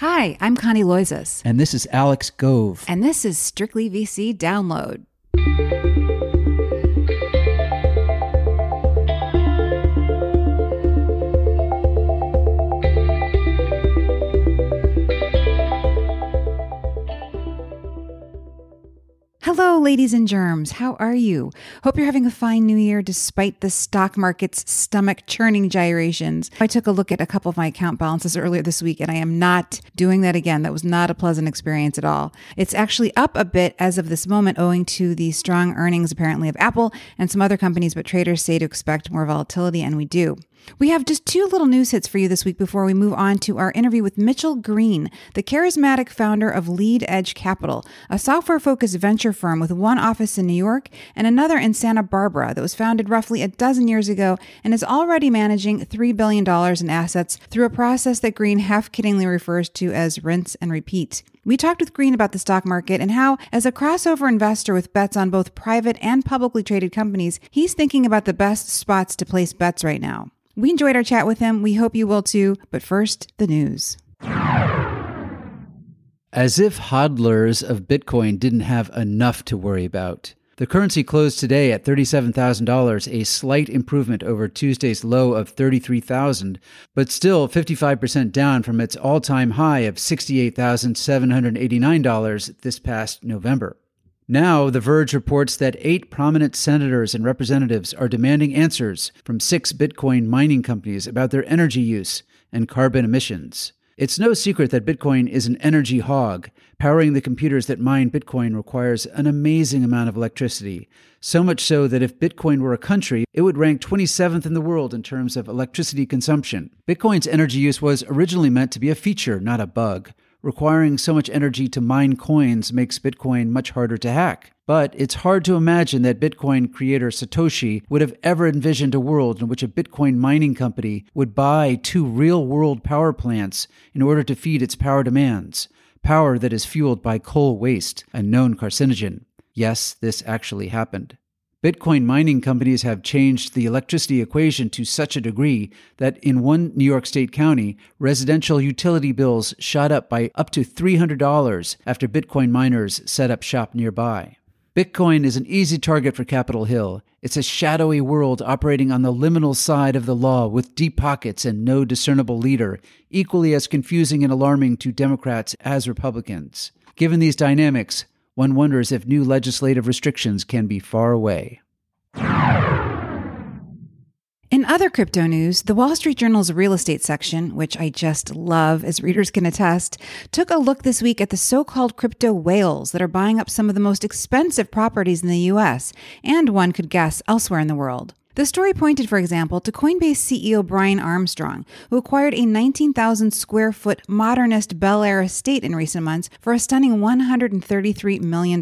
Hi, I'm Connie Loizos. And this is Alex Gove. And this is Strictly VC Download. Ladies and germs. How are you? Hope you're having a fine new year despite the stock market's stomach churning gyrations. I took a look at a couple of my account balances earlier this week and I am not doing that again. That was not a pleasant experience at all. It's actually up a bit as of this moment, owing to the strong earnings apparently of Apple and some other companies, but traders say to expect more volatility, and we do. We have just two little news hits for you this week before we move on to our interview with Mitchell Green, the charismatic founder of Lead Edge Capital, a software focused venture firm with one office in New York and another in Santa Barbara that was founded roughly a dozen years ago and is already managing $3 billion in assets through a process that Green half kiddingly refers to as rinse and repeat. We talked with Green about the stock market and how, as a crossover investor with bets on both private and publicly traded companies, he's thinking about the best spots to place bets right now. We enjoyed our chat with him. We hope you will too. But first, the news. As if hodlers of Bitcoin didn't have enough to worry about. The currency closed today at $37,000, a slight improvement over Tuesday's low of 33,000, but still 55% down from its all-time high of $68,789 this past November. Now, The Verge reports that eight prominent senators and representatives are demanding answers from six Bitcoin mining companies about their energy use and carbon emissions. It's no secret that Bitcoin is an energy hog. Powering the computers that mine Bitcoin requires an amazing amount of electricity. So much so that if Bitcoin were a country, it would rank 27th in the world in terms of electricity consumption. Bitcoin's energy use was originally meant to be a feature, not a bug. Requiring so much energy to mine coins makes Bitcoin much harder to hack. But it's hard to imagine that Bitcoin creator Satoshi would have ever envisioned a world in which a Bitcoin mining company would buy two real world power plants in order to feed its power demands. Power that is fueled by coal waste, a known carcinogen. Yes, this actually happened. Bitcoin mining companies have changed the electricity equation to such a degree that in one New York State county, residential utility bills shot up by up to $300 after Bitcoin miners set up shop nearby. Bitcoin is an easy target for Capitol Hill. It's a shadowy world operating on the liminal side of the law with deep pockets and no discernible leader, equally as confusing and alarming to Democrats as Republicans. Given these dynamics, one wonders if new legislative restrictions can be far away. In other crypto news, the Wall Street Journal's real estate section, which I just love as readers can attest, took a look this week at the so called crypto whales that are buying up some of the most expensive properties in the US and one could guess elsewhere in the world. The story pointed, for example, to Coinbase CEO Brian Armstrong, who acquired a 19,000 square foot modernist Bel Air estate in recent months for a stunning $133 million.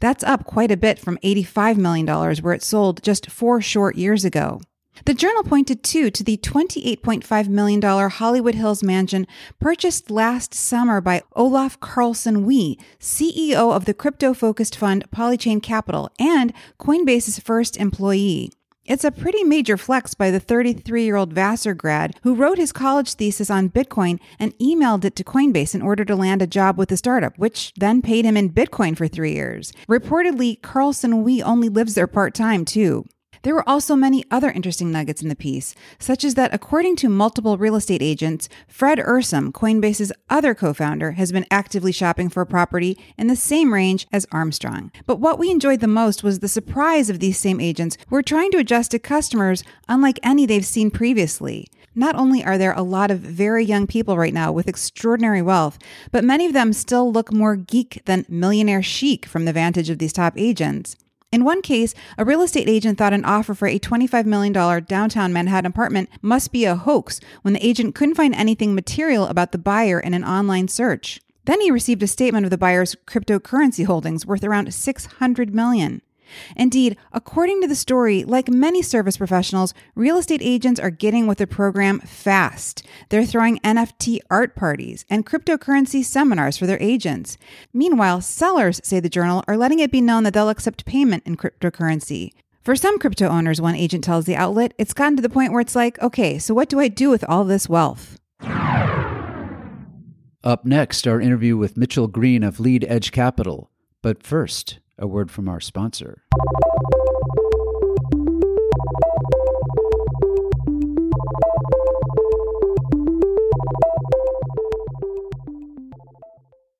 That's up quite a bit from $85 million, where it sold just four short years ago. The journal pointed too to the $28.5 million Hollywood Hills mansion purchased last summer by Olaf Carlson Wee, CEO of the crypto focused fund Polychain Capital and Coinbase's first employee. It's a pretty major flex by the 33 year old Vassar grad who wrote his college thesis on Bitcoin and emailed it to Coinbase in order to land a job with the startup, which then paid him in Bitcoin for three years. Reportedly, Carlson Wee only lives there part time, too. There were also many other interesting nuggets in the piece, such as that according to multiple real estate agents, Fred Ehrsam, Coinbase's other co founder, has been actively shopping for a property in the same range as Armstrong. But what we enjoyed the most was the surprise of these same agents who are trying to adjust to customers unlike any they've seen previously. Not only are there a lot of very young people right now with extraordinary wealth, but many of them still look more geek than millionaire chic from the vantage of these top agents. In one case, a real estate agent thought an offer for a $25 million downtown Manhattan apartment must be a hoax when the agent couldn't find anything material about the buyer in an online search. Then he received a statement of the buyer's cryptocurrency holdings worth around 600 million. Indeed, according to the story, like many service professionals, real estate agents are getting with the program fast. They're throwing NFT art parties and cryptocurrency seminars for their agents. Meanwhile, sellers, say the journal, are letting it be known that they'll accept payment in cryptocurrency. For some crypto owners, one agent tells the outlet, it's gotten to the point where it's like, okay, so what do I do with all this wealth? Up next, our interview with Mitchell Green of Lead Edge Capital. But first, a word from our sponsor.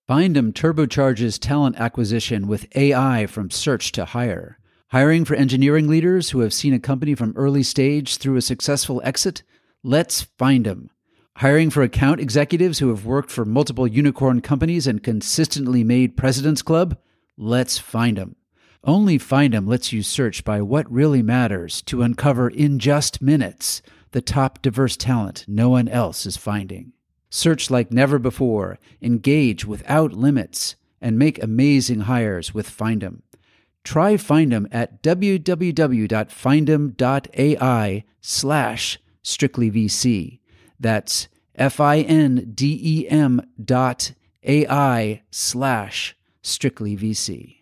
Findem turbocharges talent acquisition with AI from search to hire. Hiring for engineering leaders who have seen a company from early stage through a successful exit? Let's Findem. Hiring for account executives who have worked for multiple unicorn companies and consistently made President's Club? Let's Findem. Only Findem lets you search by what really matters to uncover in just minutes the top diverse talent no one else is finding. Search like never before, engage without limits, and make amazing hires with Findem. Try Findem at www.findem.ai slash strictlyvc. That's F-I-N-D-E-M dot A-I slash strictlyvc.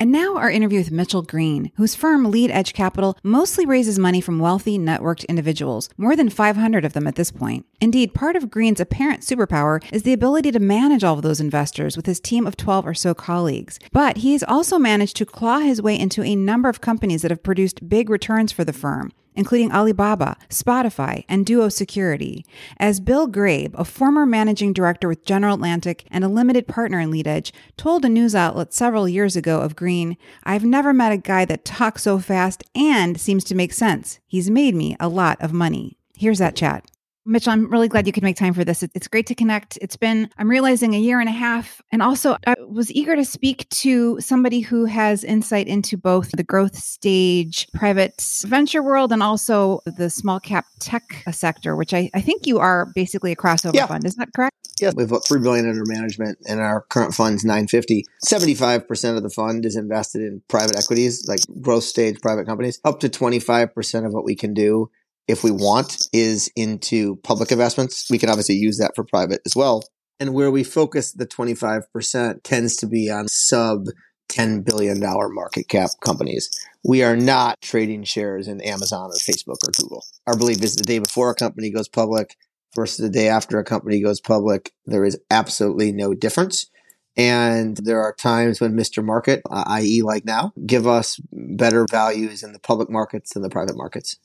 And now our interview with Mitchell Green, whose firm Lead Edge Capital mostly raises money from wealthy, networked individuals, more than 500 of them at this point. Indeed, part of Green's apparent superpower is the ability to manage all of those investors with his team of 12 or so colleagues. But he's also managed to claw his way into a number of companies that have produced big returns for the firm including Alibaba, Spotify, and Duo Security. As Bill Grabe, a former managing director with General Atlantic and a limited partner in LeadEdge, told a news outlet several years ago of Green, I've never met a guy that talks so fast and seems to make sense. He's made me a lot of money. Here's that chat. Mitchell, I'm really glad you could make time for this. It's great to connect. It's been, I'm realizing, a year and a half. And also, I was eager to speak to somebody who has insight into both the growth stage private venture world and also the small cap tech sector, which I, I think you are basically a crossover yeah. fund. Is that correct? Yeah, we've got three billion under management, and our current fund's nine fifty. Seventy five percent of the fund is invested in private equities, like growth stage private companies. Up to twenty five percent of what we can do if we want is into public investments. We can obviously use that for private as well. And where we focus the 25% tends to be on sub $10 billion market cap companies. We are not trading shares in Amazon or Facebook or Google. Our belief is the day before a company goes public versus the day after a company goes public, there is absolutely no difference. And there are times when Mr. Market, i.e., like now, give us better values in the public markets than the private markets.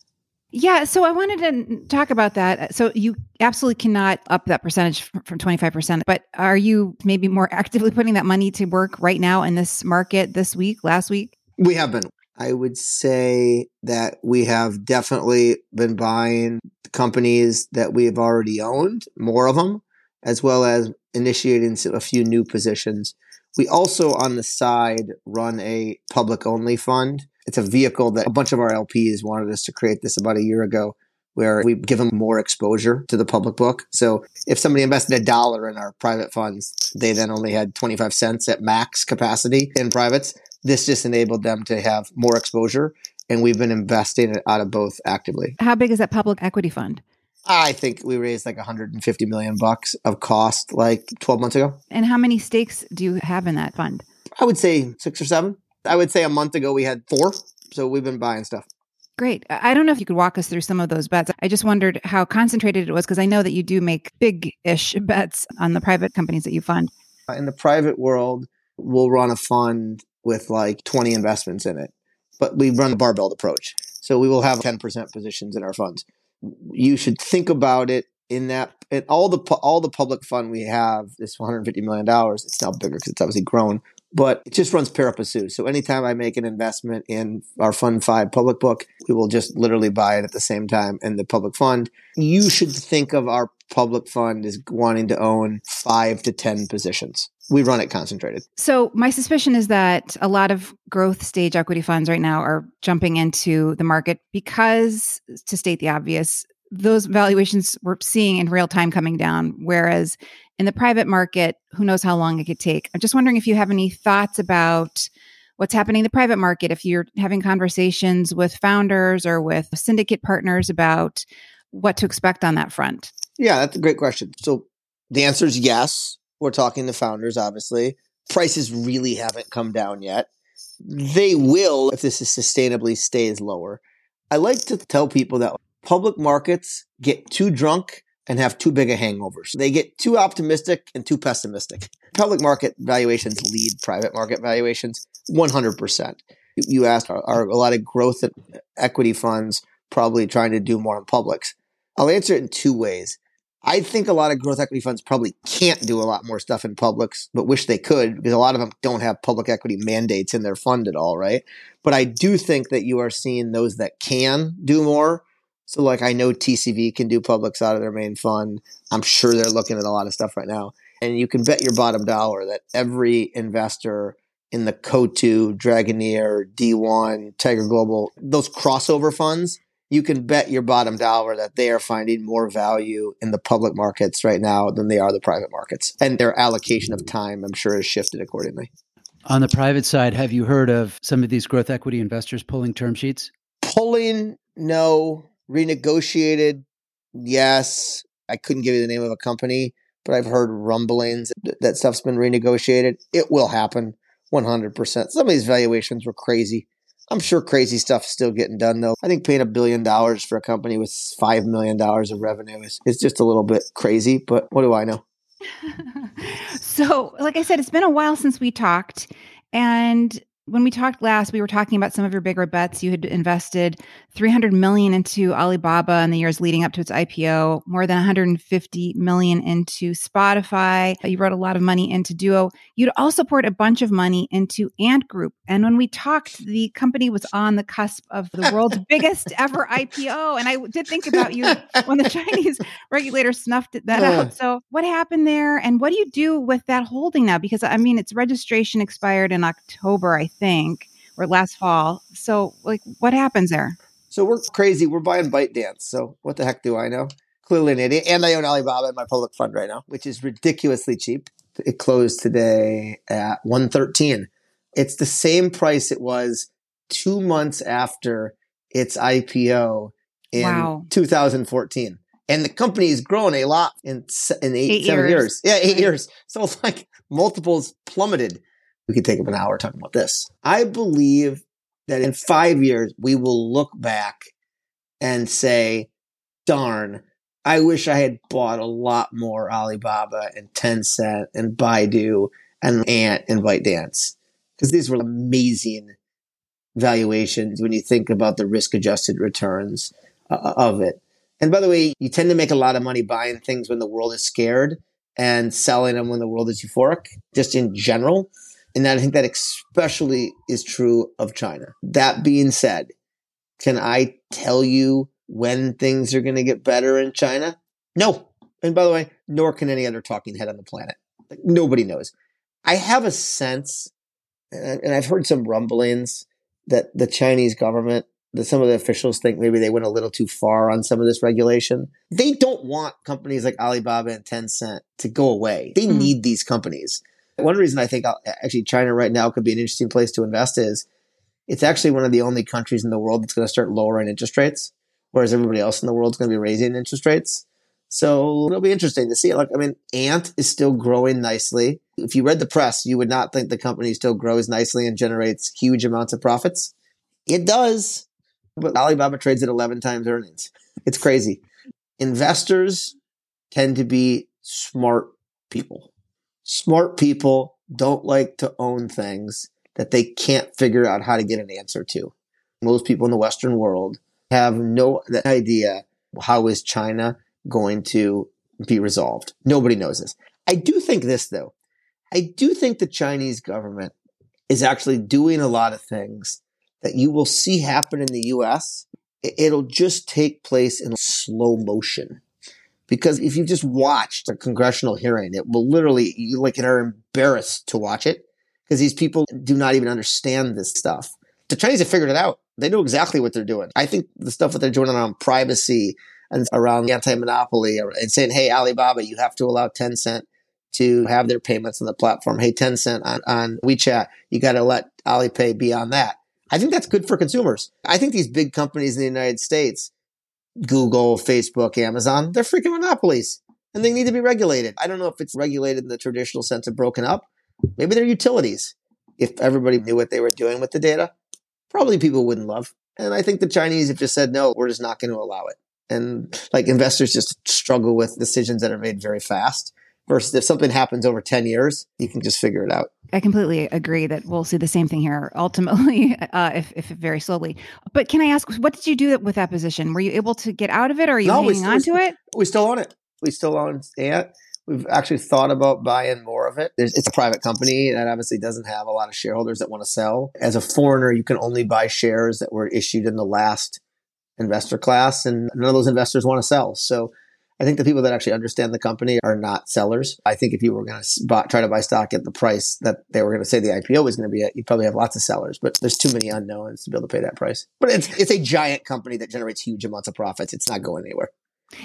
Yeah, so I wanted to talk about that. So you absolutely cannot up that percentage from 25%, but are you maybe more actively putting that money to work right now in this market this week, last week? We have been. I would say that we have definitely been buying companies that we have already owned, more of them, as well as initiating a few new positions. We also, on the side, run a public only fund it's a vehicle that a bunch of our LPs wanted us to create this about a year ago where we give them more exposure to the public book. So if somebody invested a dollar in our private funds, they then only had 25 cents at max capacity in privates. This just enabled them to have more exposure. And we've been investing out of both actively. How big is that public equity fund? I think we raised like 150 million bucks of cost like 12 months ago. And how many stakes do you have in that fund? I would say six or seven. I would say a month ago we had four. So we've been buying stuff. Great. I don't know if you could walk us through some of those bets. I just wondered how concentrated it was because I know that you do make big ish bets on the private companies that you fund. Uh, in the private world, we'll run a fund with like 20 investments in it, but we run a barbell approach. So we will have 10% positions in our funds. You should think about it in that in all the all the public fund we have this 150 million dollars it's now bigger because it's obviously grown but it just runs pari. So anytime I make an investment in our Fund 5 public book, we will just literally buy it at the same time in the public fund. You should think of our public fund as wanting to own five to 10 positions. We run it concentrated. So, my suspicion is that a lot of growth stage equity funds right now are jumping into the market because, to state the obvious, those valuations we're seeing in real time coming down. Whereas in the private market, who knows how long it could take. I'm just wondering if you have any thoughts about what's happening in the private market, if you're having conversations with founders or with syndicate partners about what to expect on that front. Yeah, that's a great question. So the answer is yes. We're talking to founders, obviously. Prices really haven't come down yet. They will if this is sustainably stays lower. I like to tell people that public markets get too drunk and have too big a hangovers. They get too optimistic and too pessimistic. Public market valuations lead private market valuations 100%. You asked, are, are a lot of growth equity funds probably trying to do more in publics? I'll answer it in two ways. I think a lot of growth equity funds probably can't do a lot more stuff in publics, but wish they could because a lot of them don't have public equity mandates in their fund at all, right? But I do think that you are seeing those that can do more. So, like, I know TCV can do publics out of their main fund. I'm sure they're looking at a lot of stuff right now. And you can bet your bottom dollar that every investor in the Coatue, Dragoneer, D1, Tiger Global, those crossover funds you can bet your bottom dollar that they are finding more value in the public markets right now than they are the private markets. And their allocation of time, I'm sure, has shifted accordingly. On the private side, have you heard of some of these growth equity investors pulling term sheets? Pulling, no. Renegotiated, yes. I couldn't give you the name of a company, but I've heard rumblings that stuff's been renegotiated. It will happen 100%. Some of these valuations were crazy. I'm sure crazy stuff's still getting done though. I think paying a billion dollars for a company with five million dollars of revenue is, is just a little bit crazy, but what do I know? so, like I said, it's been a while since we talked. And when we talked last, we were talking about some of your bigger bets. You had invested 300 million into Alibaba in the years leading up to its IPO, more than 150 million into Spotify. You wrote a lot of money into Duo. You'd also poured a bunch of money into Ant Group. And when we talked, the company was on the cusp of the world's biggest ever IPO. And I did think about you when the Chinese regulator snuffed that out. So, what happened there? And what do you do with that holding now? Because I mean, its registration expired in October, I think, or last fall. So, like, what happens there? So we're crazy. We're buying ByteDance. So what the heck do I know? Clearly an idiot. And I own Alibaba in my public fund right now, which is ridiculously cheap. It closed today at 113. It's the same price it was two months after its IPO in wow. 2014. And the company has grown a lot in, in eight, eight seven years. years. Yeah, eight years. So like multiples plummeted we could take up an hour talking about this. I believe that in five years, we will look back and say, darn, I wish I had bought a lot more Alibaba and Tencent and Baidu and Ant and ByteDance because these were amazing valuations when you think about the risk adjusted returns uh, of it. And by the way, you tend to make a lot of money buying things when the world is scared and selling them when the world is euphoric, just in general. And I think that especially is true of China. That being said, can I tell you when things are going to get better in China? No. And by the way, nor can any other talking head on the planet. Like, nobody knows. I have a sense, and I've heard some rumblings that the Chinese government, that some of the officials think maybe they went a little too far on some of this regulation. They don't want companies like Alibaba and Tencent to go away. They mm-hmm. need these companies. One reason I think uh, actually China right now could be an interesting place to invest is it's actually one of the only countries in the world that's going to start lowering interest rates, whereas everybody else in the world is going to be raising interest rates. So it'll be interesting to see. Like, I mean, Ant is still growing nicely. If you read the press, you would not think the company still grows nicely and generates huge amounts of profits. It does, but Alibaba trades at 11 times earnings. It's crazy. Investors tend to be smart people smart people don't like to own things that they can't figure out how to get an answer to. Most people in the Western world have no idea how is China going to be resolved. Nobody knows this. I do think this though. I do think the Chinese government is actually doing a lot of things that you will see happen in the US. It'll just take place in slow motion. Because if you just watched a congressional hearing, it will literally, you like are embarrassed to watch it because these people do not even understand this stuff. The Chinese have figured it out. They know exactly what they're doing. I think the stuff that they're doing around privacy and around anti-monopoly and saying, hey, Alibaba, you have to allow Tencent to have their payments on the platform. Hey, Tencent on, on WeChat, you got to let Alipay be on that. I think that's good for consumers. I think these big companies in the United States Google, Facebook, Amazon, they're freaking monopolies and they need to be regulated. I don't know if it's regulated in the traditional sense of broken up. Maybe they're utilities. If everybody knew what they were doing with the data, probably people wouldn't love. And I think the Chinese have just said, no, we're just not going to allow it. And like investors just struggle with decisions that are made very fast versus if something happens over 10 years, you can just figure it out. I completely agree that we'll see the same thing here ultimately, uh, if, if very slowly. But can I ask, what did you do with that position? Were you able to get out of it or are you no, hanging on to it? We still own it. We still own Ant. We've actually thought about buying more of it. There's, it's a private company that obviously doesn't have a lot of shareholders that want to sell. As a foreigner, you can only buy shares that were issued in the last investor class, and none of those investors want to sell. So I think the people that actually understand the company are not sellers. I think if you were going to try to buy stock at the price that they were going to say the IPO was going to be at, you'd probably have lots of sellers, but there's too many unknowns to be able to pay that price. But it's, it's a giant company that generates huge amounts of profits. It's not going anywhere.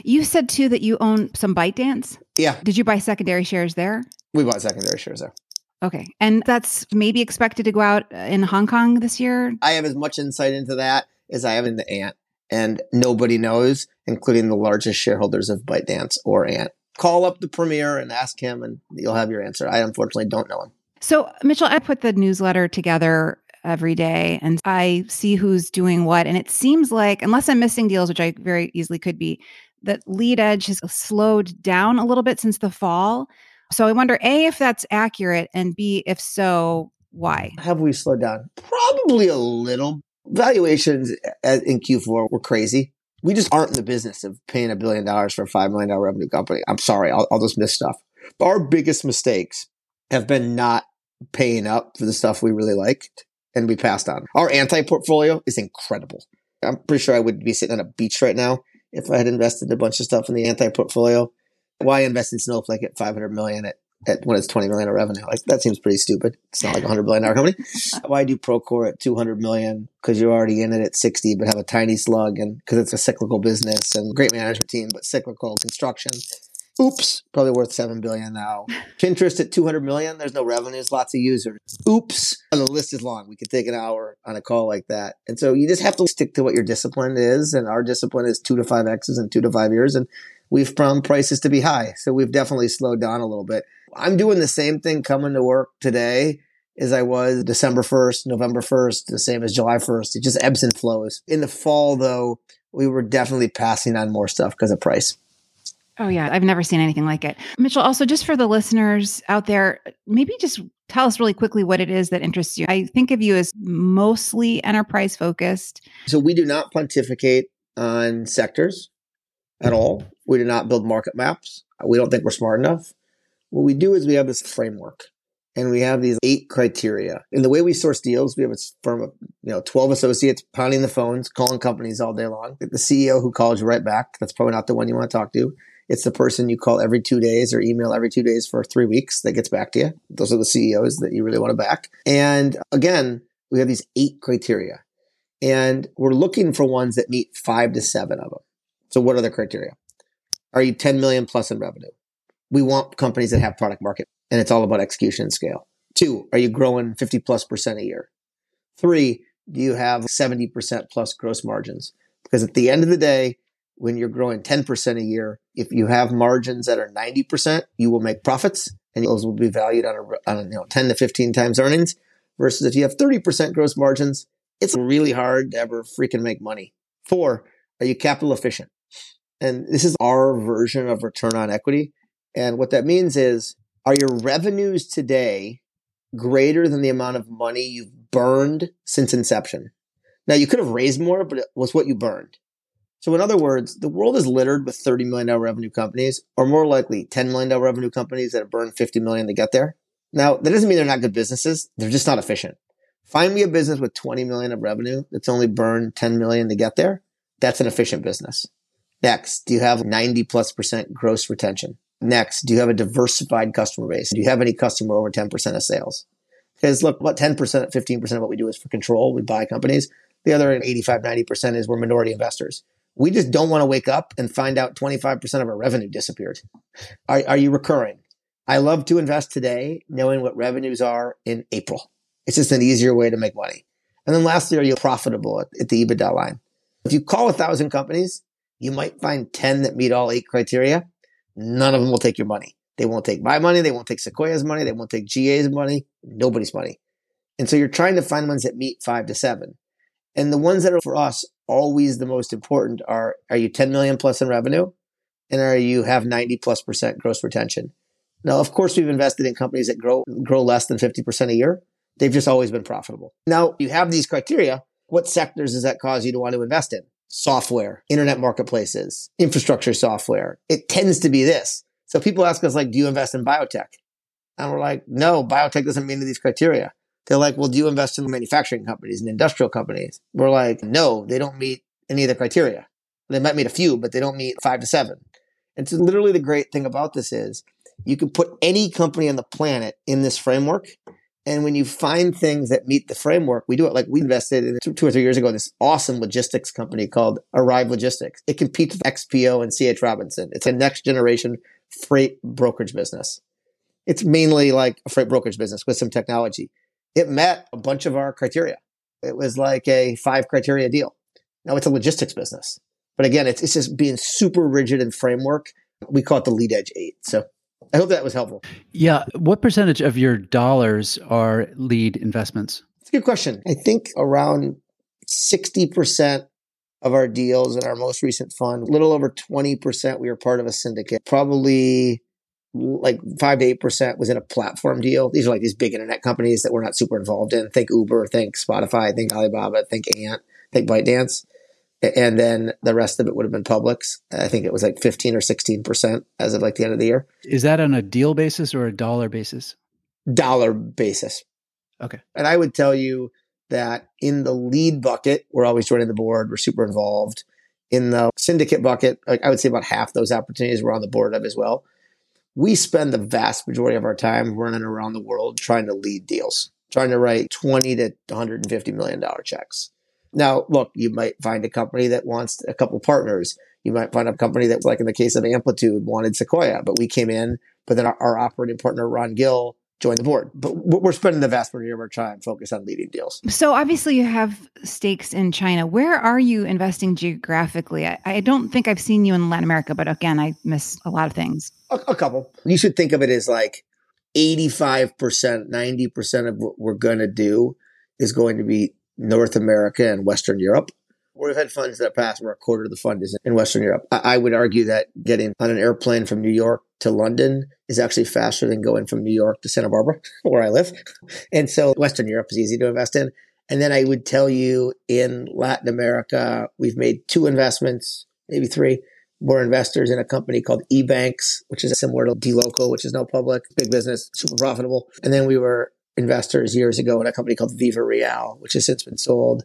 You said too that you own some ByteDance. Yeah. Did you buy secondary shares there? We bought secondary shares there. Okay. And that's maybe expected to go out in Hong Kong this year? I have as much insight into that as I have in the Ant and nobody knows, including the largest shareholders of ByteDance or Ant. Call up the premier and ask him, and you'll have your answer. I unfortunately don't know him. So, Mitchell, I put the newsletter together every day and I see who's doing what. And it seems like, unless I'm missing deals, which I very easily could be, that lead edge has slowed down a little bit since the fall. So I wonder, A, if that's accurate, and B, if so, why? Have we slowed down? Probably a little valuations uh, in Q4 were crazy. We just aren't in the business of paying a billion dollars for a $5 million revenue company. I'm sorry, I'll, I'll just miss stuff. But our biggest mistakes have been not paying up for the stuff we really liked and we passed on. Our anti portfolio is incredible. I'm pretty sure I would be sitting on a beach right now if I had invested a bunch of stuff in the anti portfolio. Why invest in Snowflake at 500 million at at when it's 20 million of revenue. Like that seems pretty stupid. It's not like a hundred billion dollar company. Why do Procore at 200 million? Cause you're already in it at 60, but have a tiny slug and cause it's a cyclical business and great management team, but cyclical construction. Oops, probably worth 7 billion now. Pinterest at 200 million. There's no revenues, lots of users. Oops. And the list is long. We could take an hour on a call like that. And so you just have to stick to what your discipline is. And our discipline is two to five X's in two to five years. And we've found prices to be high. So we've definitely slowed down a little bit. I'm doing the same thing coming to work today as I was December 1st, November 1st, the same as July 1st. It just ebbs and flows. In the fall, though, we were definitely passing on more stuff because of price. Oh, yeah. I've never seen anything like it. Mitchell, also, just for the listeners out there, maybe just tell us really quickly what it is that interests you. I think of you as mostly enterprise focused. So, we do not pontificate on sectors at mm-hmm. all. We do not build market maps. We don't think we're smart enough. What we do is we have this framework and we have these eight criteria. And the way we source deals, we have a firm of, you know, 12 associates pounding the phones, calling companies all day long. The CEO who calls you right back, that's probably not the one you want to talk to. It's the person you call every two days or email every two days for three weeks that gets back to you. Those are the CEOs that you really want to back. And again, we have these eight criteria and we're looking for ones that meet five to seven of them. So what are the criteria? Are you 10 million plus in revenue? We want companies that have product market and it's all about execution and scale. Two, are you growing 50 plus percent a year? Three, do you have 70% plus gross margins? Because at the end of the day, when you're growing 10% a year, if you have margins that are 90%, you will make profits and those will be valued on a, on a you know, 10 to 15 times earnings. Versus if you have 30% gross margins, it's really hard to ever freaking make money. Four, are you capital efficient? And this is our version of return on equity. And what that means is, are your revenues today greater than the amount of money you've burned since inception? Now, you could have raised more, but it was what you burned. So, in other words, the world is littered with $30 million revenue companies, or more likely $10 million revenue companies that have burned 50 million to get there. Now, that doesn't mean they're not good businesses. They're just not efficient. Find me a business with 20 million of revenue that's only burned 10 million to get there. That's an efficient business. Next, do you have 90 plus percent gross retention? Next, do you have a diversified customer base? Do you have any customer over 10% of sales? Because look, about 10%, 15% of what we do is for control. We buy companies. The other 85, 90% is we're minority investors. We just don't want to wake up and find out 25% of our revenue disappeared. Are, are you recurring? I love to invest today knowing what revenues are in April. It's just an easier way to make money. And then lastly, are you profitable at, at the EBITDA line? If you call a thousand companies, you might find 10 that meet all eight criteria None of them will take your money. They won't take my money. They won't take Sequoia's money. They won't take GA's money. Nobody's money. And so you're trying to find ones that meet five to seven. And the ones that are for us always the most important are are you 10 million plus in revenue and are you have 90 plus percent gross retention now of course we've invested in companies that grow grow less than 50% a year they've just always been profitable now you have these criteria what sectors does that cause you to want to invest in software internet marketplaces infrastructure software it tends to be this so people ask us like do you invest in biotech and we're like no biotech doesn't meet these criteria they're like, well, do you invest in the manufacturing companies and industrial companies? We're like, no, they don't meet any of the criteria. They might meet a few, but they don't meet five to seven. And so literally the great thing about this is you can put any company on the planet in this framework. And when you find things that meet the framework, we do it like we invested in two, or three years ago in this awesome logistics company called Arrive Logistics. It competes with XPO and CH Robinson. It's a next generation freight brokerage business. It's mainly like a freight brokerage business with some technology it met a bunch of our criteria. It was like a five criteria deal. Now it's a logistics business. But again, it's, it's just being super rigid in framework. We call it the lead edge eight. So I hope that was helpful. Yeah. What percentage of your dollars are lead investments? It's a good question. I think around 60% of our deals in our most recent fund, a little over 20%, we were part of a syndicate. Probably like five to eight percent was in a platform deal. These are like these big internet companies that we're not super involved in. Think Uber, think Spotify, think Alibaba, think Ant, think ByteDance. And then the rest of it would have been publics. I think it was like 15 or 16% as of like the end of the year. Is that on a deal basis or a dollar basis? Dollar basis. Okay. And I would tell you that in the lead bucket, we're always joining the board. We're super involved. In the syndicate bucket, like I would say about half those opportunities we're on the board of as well we spend the vast majority of our time running around the world trying to lead deals, trying to write 20 to 150 million dollar checks. Now, look, you might find a company that wants a couple partners. You might find a company that, like in the case of Amplitude, wanted Sequoia, but we came in, but then our, our operating partner, Ron Gill, join the board. But we're spending the vast majority of our time focused on leading deals. So obviously you have stakes in China. Where are you investing geographically? I, I don't think I've seen you in Latin America, but again, I miss a lot of things. A, a couple. You should think of it as like 85%, 90% of what we're going to do is going to be North America and Western Europe. We've had funds that pass where a quarter of the fund is in Western Europe. I, I would argue that getting on an airplane from New York to London is actually faster than going from New York to Santa Barbara, where I live. And so Western Europe is easy to invest in. And then I would tell you in Latin America, we've made two investments, maybe three. We're investors in a company called EBANX, which is similar to dLocal, which is now public, big business, super profitable. And then we were investors years ago in a company called Viva Real, which has since been sold.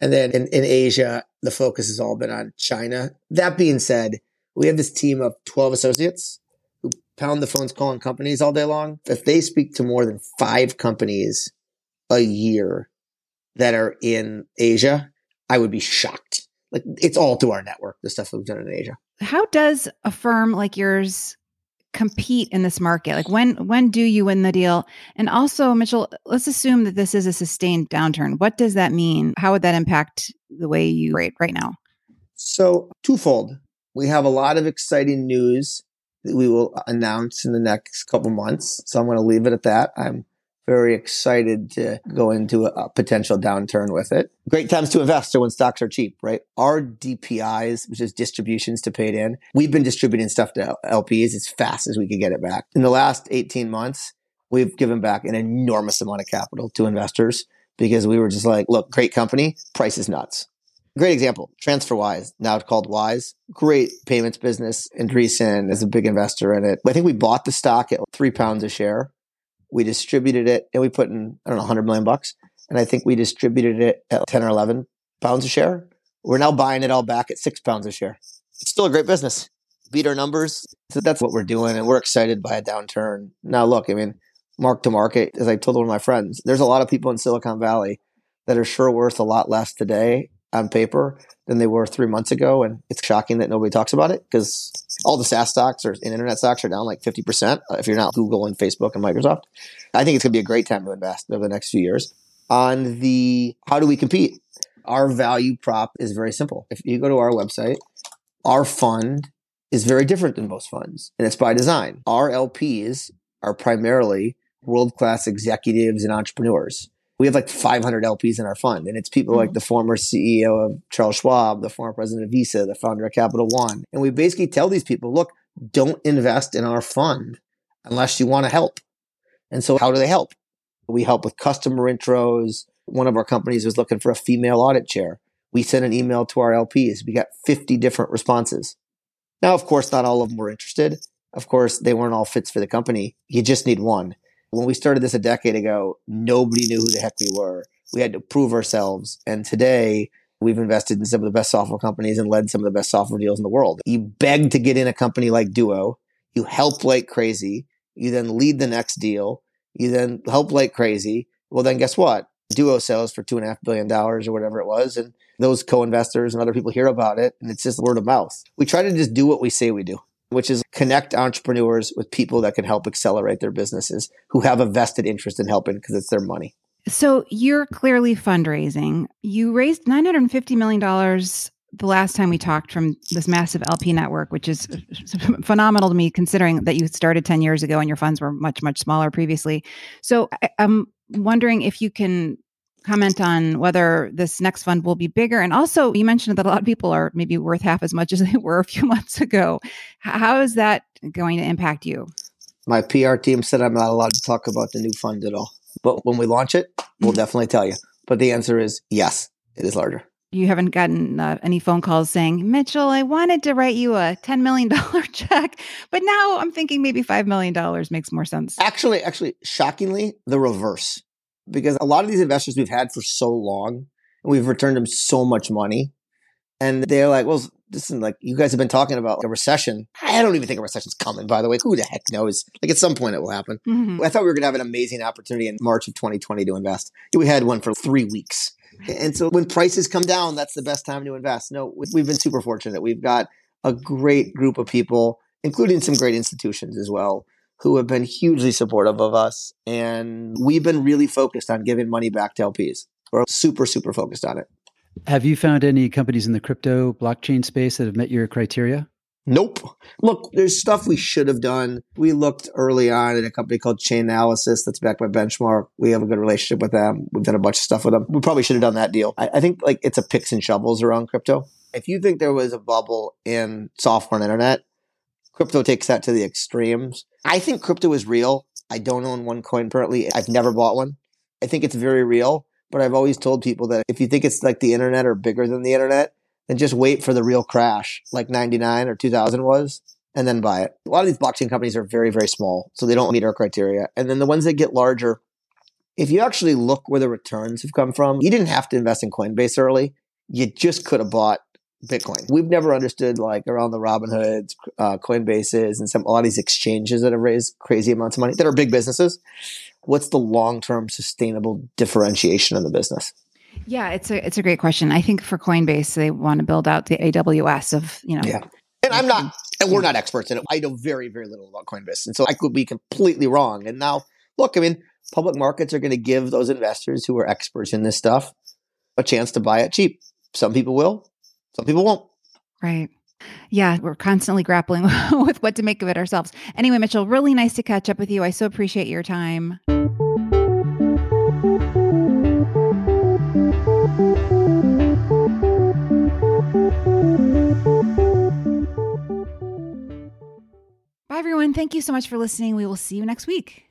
And then in, in Asia, the focus has all been on China. That being said, we have this team of 12 associates who pound the phones calling companies all day long. If they speak to more than five companies a year that are in Asia, I would be shocked. Like it's all through our network, the stuff we've done in Asia. How does a firm like yours compete in this market? Like when when do you win the deal? And also, Mitchell, let's assume that this is a sustained downturn. What does that mean? How would that impact the way you rate right now? So twofold. We have a lot of exciting news that we will announce in the next couple months. So I'm going to leave it at that. I'm very excited to go into a, potential downturn with it. Great times to invest are when stocks are cheap, right? Our DPIs, which is distributions to paid in, we've been distributing stuff to LPs as fast as we could get it back. In the last 18 months, we've given back an enormous amount of capital to investors because we were just like, look, great company, price is nuts. Great example, TransferWise, now called Wise. Great payments business. Andreessen is a big investor in it. I think we bought the stock at three pounds a share. We distributed it and we put in, I don't know, 100 million bucks. And I think we distributed it at 10 or 11 pounds a share. We're now buying it all back at six pounds a share. It's still a great business. Beat our numbers. So that's what we're doing. And we're excited by a downturn. Now, look, I mean, mark to market, as I told one of my friends, there's a lot of people in Silicon Valley that are sure worth a lot less today on paper than they were three months ago. And it's shocking that nobody talks about it because all the SaaS stocks or internet stocks are down like 50% uh, if you're not Google and Facebook and Microsoft. I think it's going to be a great time to invest over the next few years. On the how do we compete? Our value prop is very simple. If you go to our website, our fund is very different than most funds, and it's by design. Our LPs are primarily world class executives and entrepreneurs We have like 500 LPs in our fund, and it's people mm-hmm. like the former CEO of Charles Schwab, the former president of Visa, the founder of Capital One. And we basically tell these people, look, don't invest in our fund unless you want to help. And so, how do they help? We help with customer intros. One of our companies was looking for a female audit chair. We sent an email to our LPs. We got 50 different responses. Now, of course, not all of them were interested. Of course, they weren't all fits for the company. You just need one. When we started this a decade ago, nobody knew who the heck we were. We had to prove ourselves. And today, we've invested in some of the best software companies and led some of the best software deals in the world. You beg to get in a company like Duo. You help like crazy. You then lead the next deal. You then help like crazy. Well, then guess what? Duo sells for two and a half billion dollars or whatever it was. And those co-investors and other people hear about it and it's just word of mouth. We try to just do what we say we do, which is connect entrepreneurs with people that can help accelerate their businesses who have a vested interest in helping because it's their money. So you're clearly fundraising. You raised $950 million the last time we talked from this massive LP network, which is phenomenal to me considering that you started 10 years ago and your funds were much, much smaller previously. So I'm wondering if you can comment on whether this next fund will be bigger. And also, you mentioned that a lot of people are maybe worth half as much as they were a few months ago. How is that going to impact you? My PR team said I'm not allowed to talk about the new fund at all. But when we launch it, we'll mm-hmm. definitely tell you. But the answer is yes, it is larger. You haven't gotten uh, any phone calls saying, Mitchell, I wanted to write you a $10 million check, but now I'm thinking maybe $5 million makes more sense. Actually, actually, shockingly, the reverse because a lot of these investors we've had for so long and we've returned them so much money. And they're like, well, listen, like you guys have been talking about a recession. I don't even think a recession's coming, by the way. Who the heck knows? Like at some point it will happen. Mm-hmm. I thought we were going to have an amazing opportunity in March of 2020 to invest. We had one for three weeks. And so when prices come down, that's the best time to invest. No, we've been super fortunate. We've got a great group of people, including some great institutions as well, who have been hugely supportive of us. And we've been really focused on giving money back to LPs. We're super, super focused on it. Have you found any companies in the crypto blockchain space that have met your criteria? Nope. Look, there's stuff we should have done. We looked early on at a company called Chainalysis that's backed by Benchmark. We have a good relationship with them. We've done a bunch of stuff with them. We probably should have done that deal. I, I think like it's a picks and shovels around crypto. If you think there was a bubble in software and internet, Crypto takes that to the extremes. I think crypto is real. I don't own one coin currently. I've never bought one. I think it's very real, but I've always told people that if you think it's like the internet or bigger than the internet, then just wait for the real crash like 99 or 2000 was and then buy it. A lot of these blockchain companies are very, very small, so they don't meet our criteria. And then the ones that get larger, if you actually look where the returns have come from, you didn't have to invest in Coinbase early. You just could have bought Bitcoin. We've never understood like around the Robinhoods, uh, Coinbases, and some a lot of these exchanges that have raised crazy amounts of money that are big businesses. What's the long term sustainable differentiation in the business? Yeah, it's a it's a great question. I think for Coinbase, they want to build out the AWS of you know. Yeah, and I'm not, and we're not experts in it. I know very very little about Coinbase, and so I could be completely wrong. And now, look, I mean, public markets are going to give those investors who are experts in this stuff a chance to buy it cheap. Some people will, some people won't. Right. Yeah, we're constantly grappling with what to make of it ourselves. Anyway, Mitchell, really nice to catch up with you. I so appreciate your time. Bye, everyone. Thank you so much for listening. We will see you next week.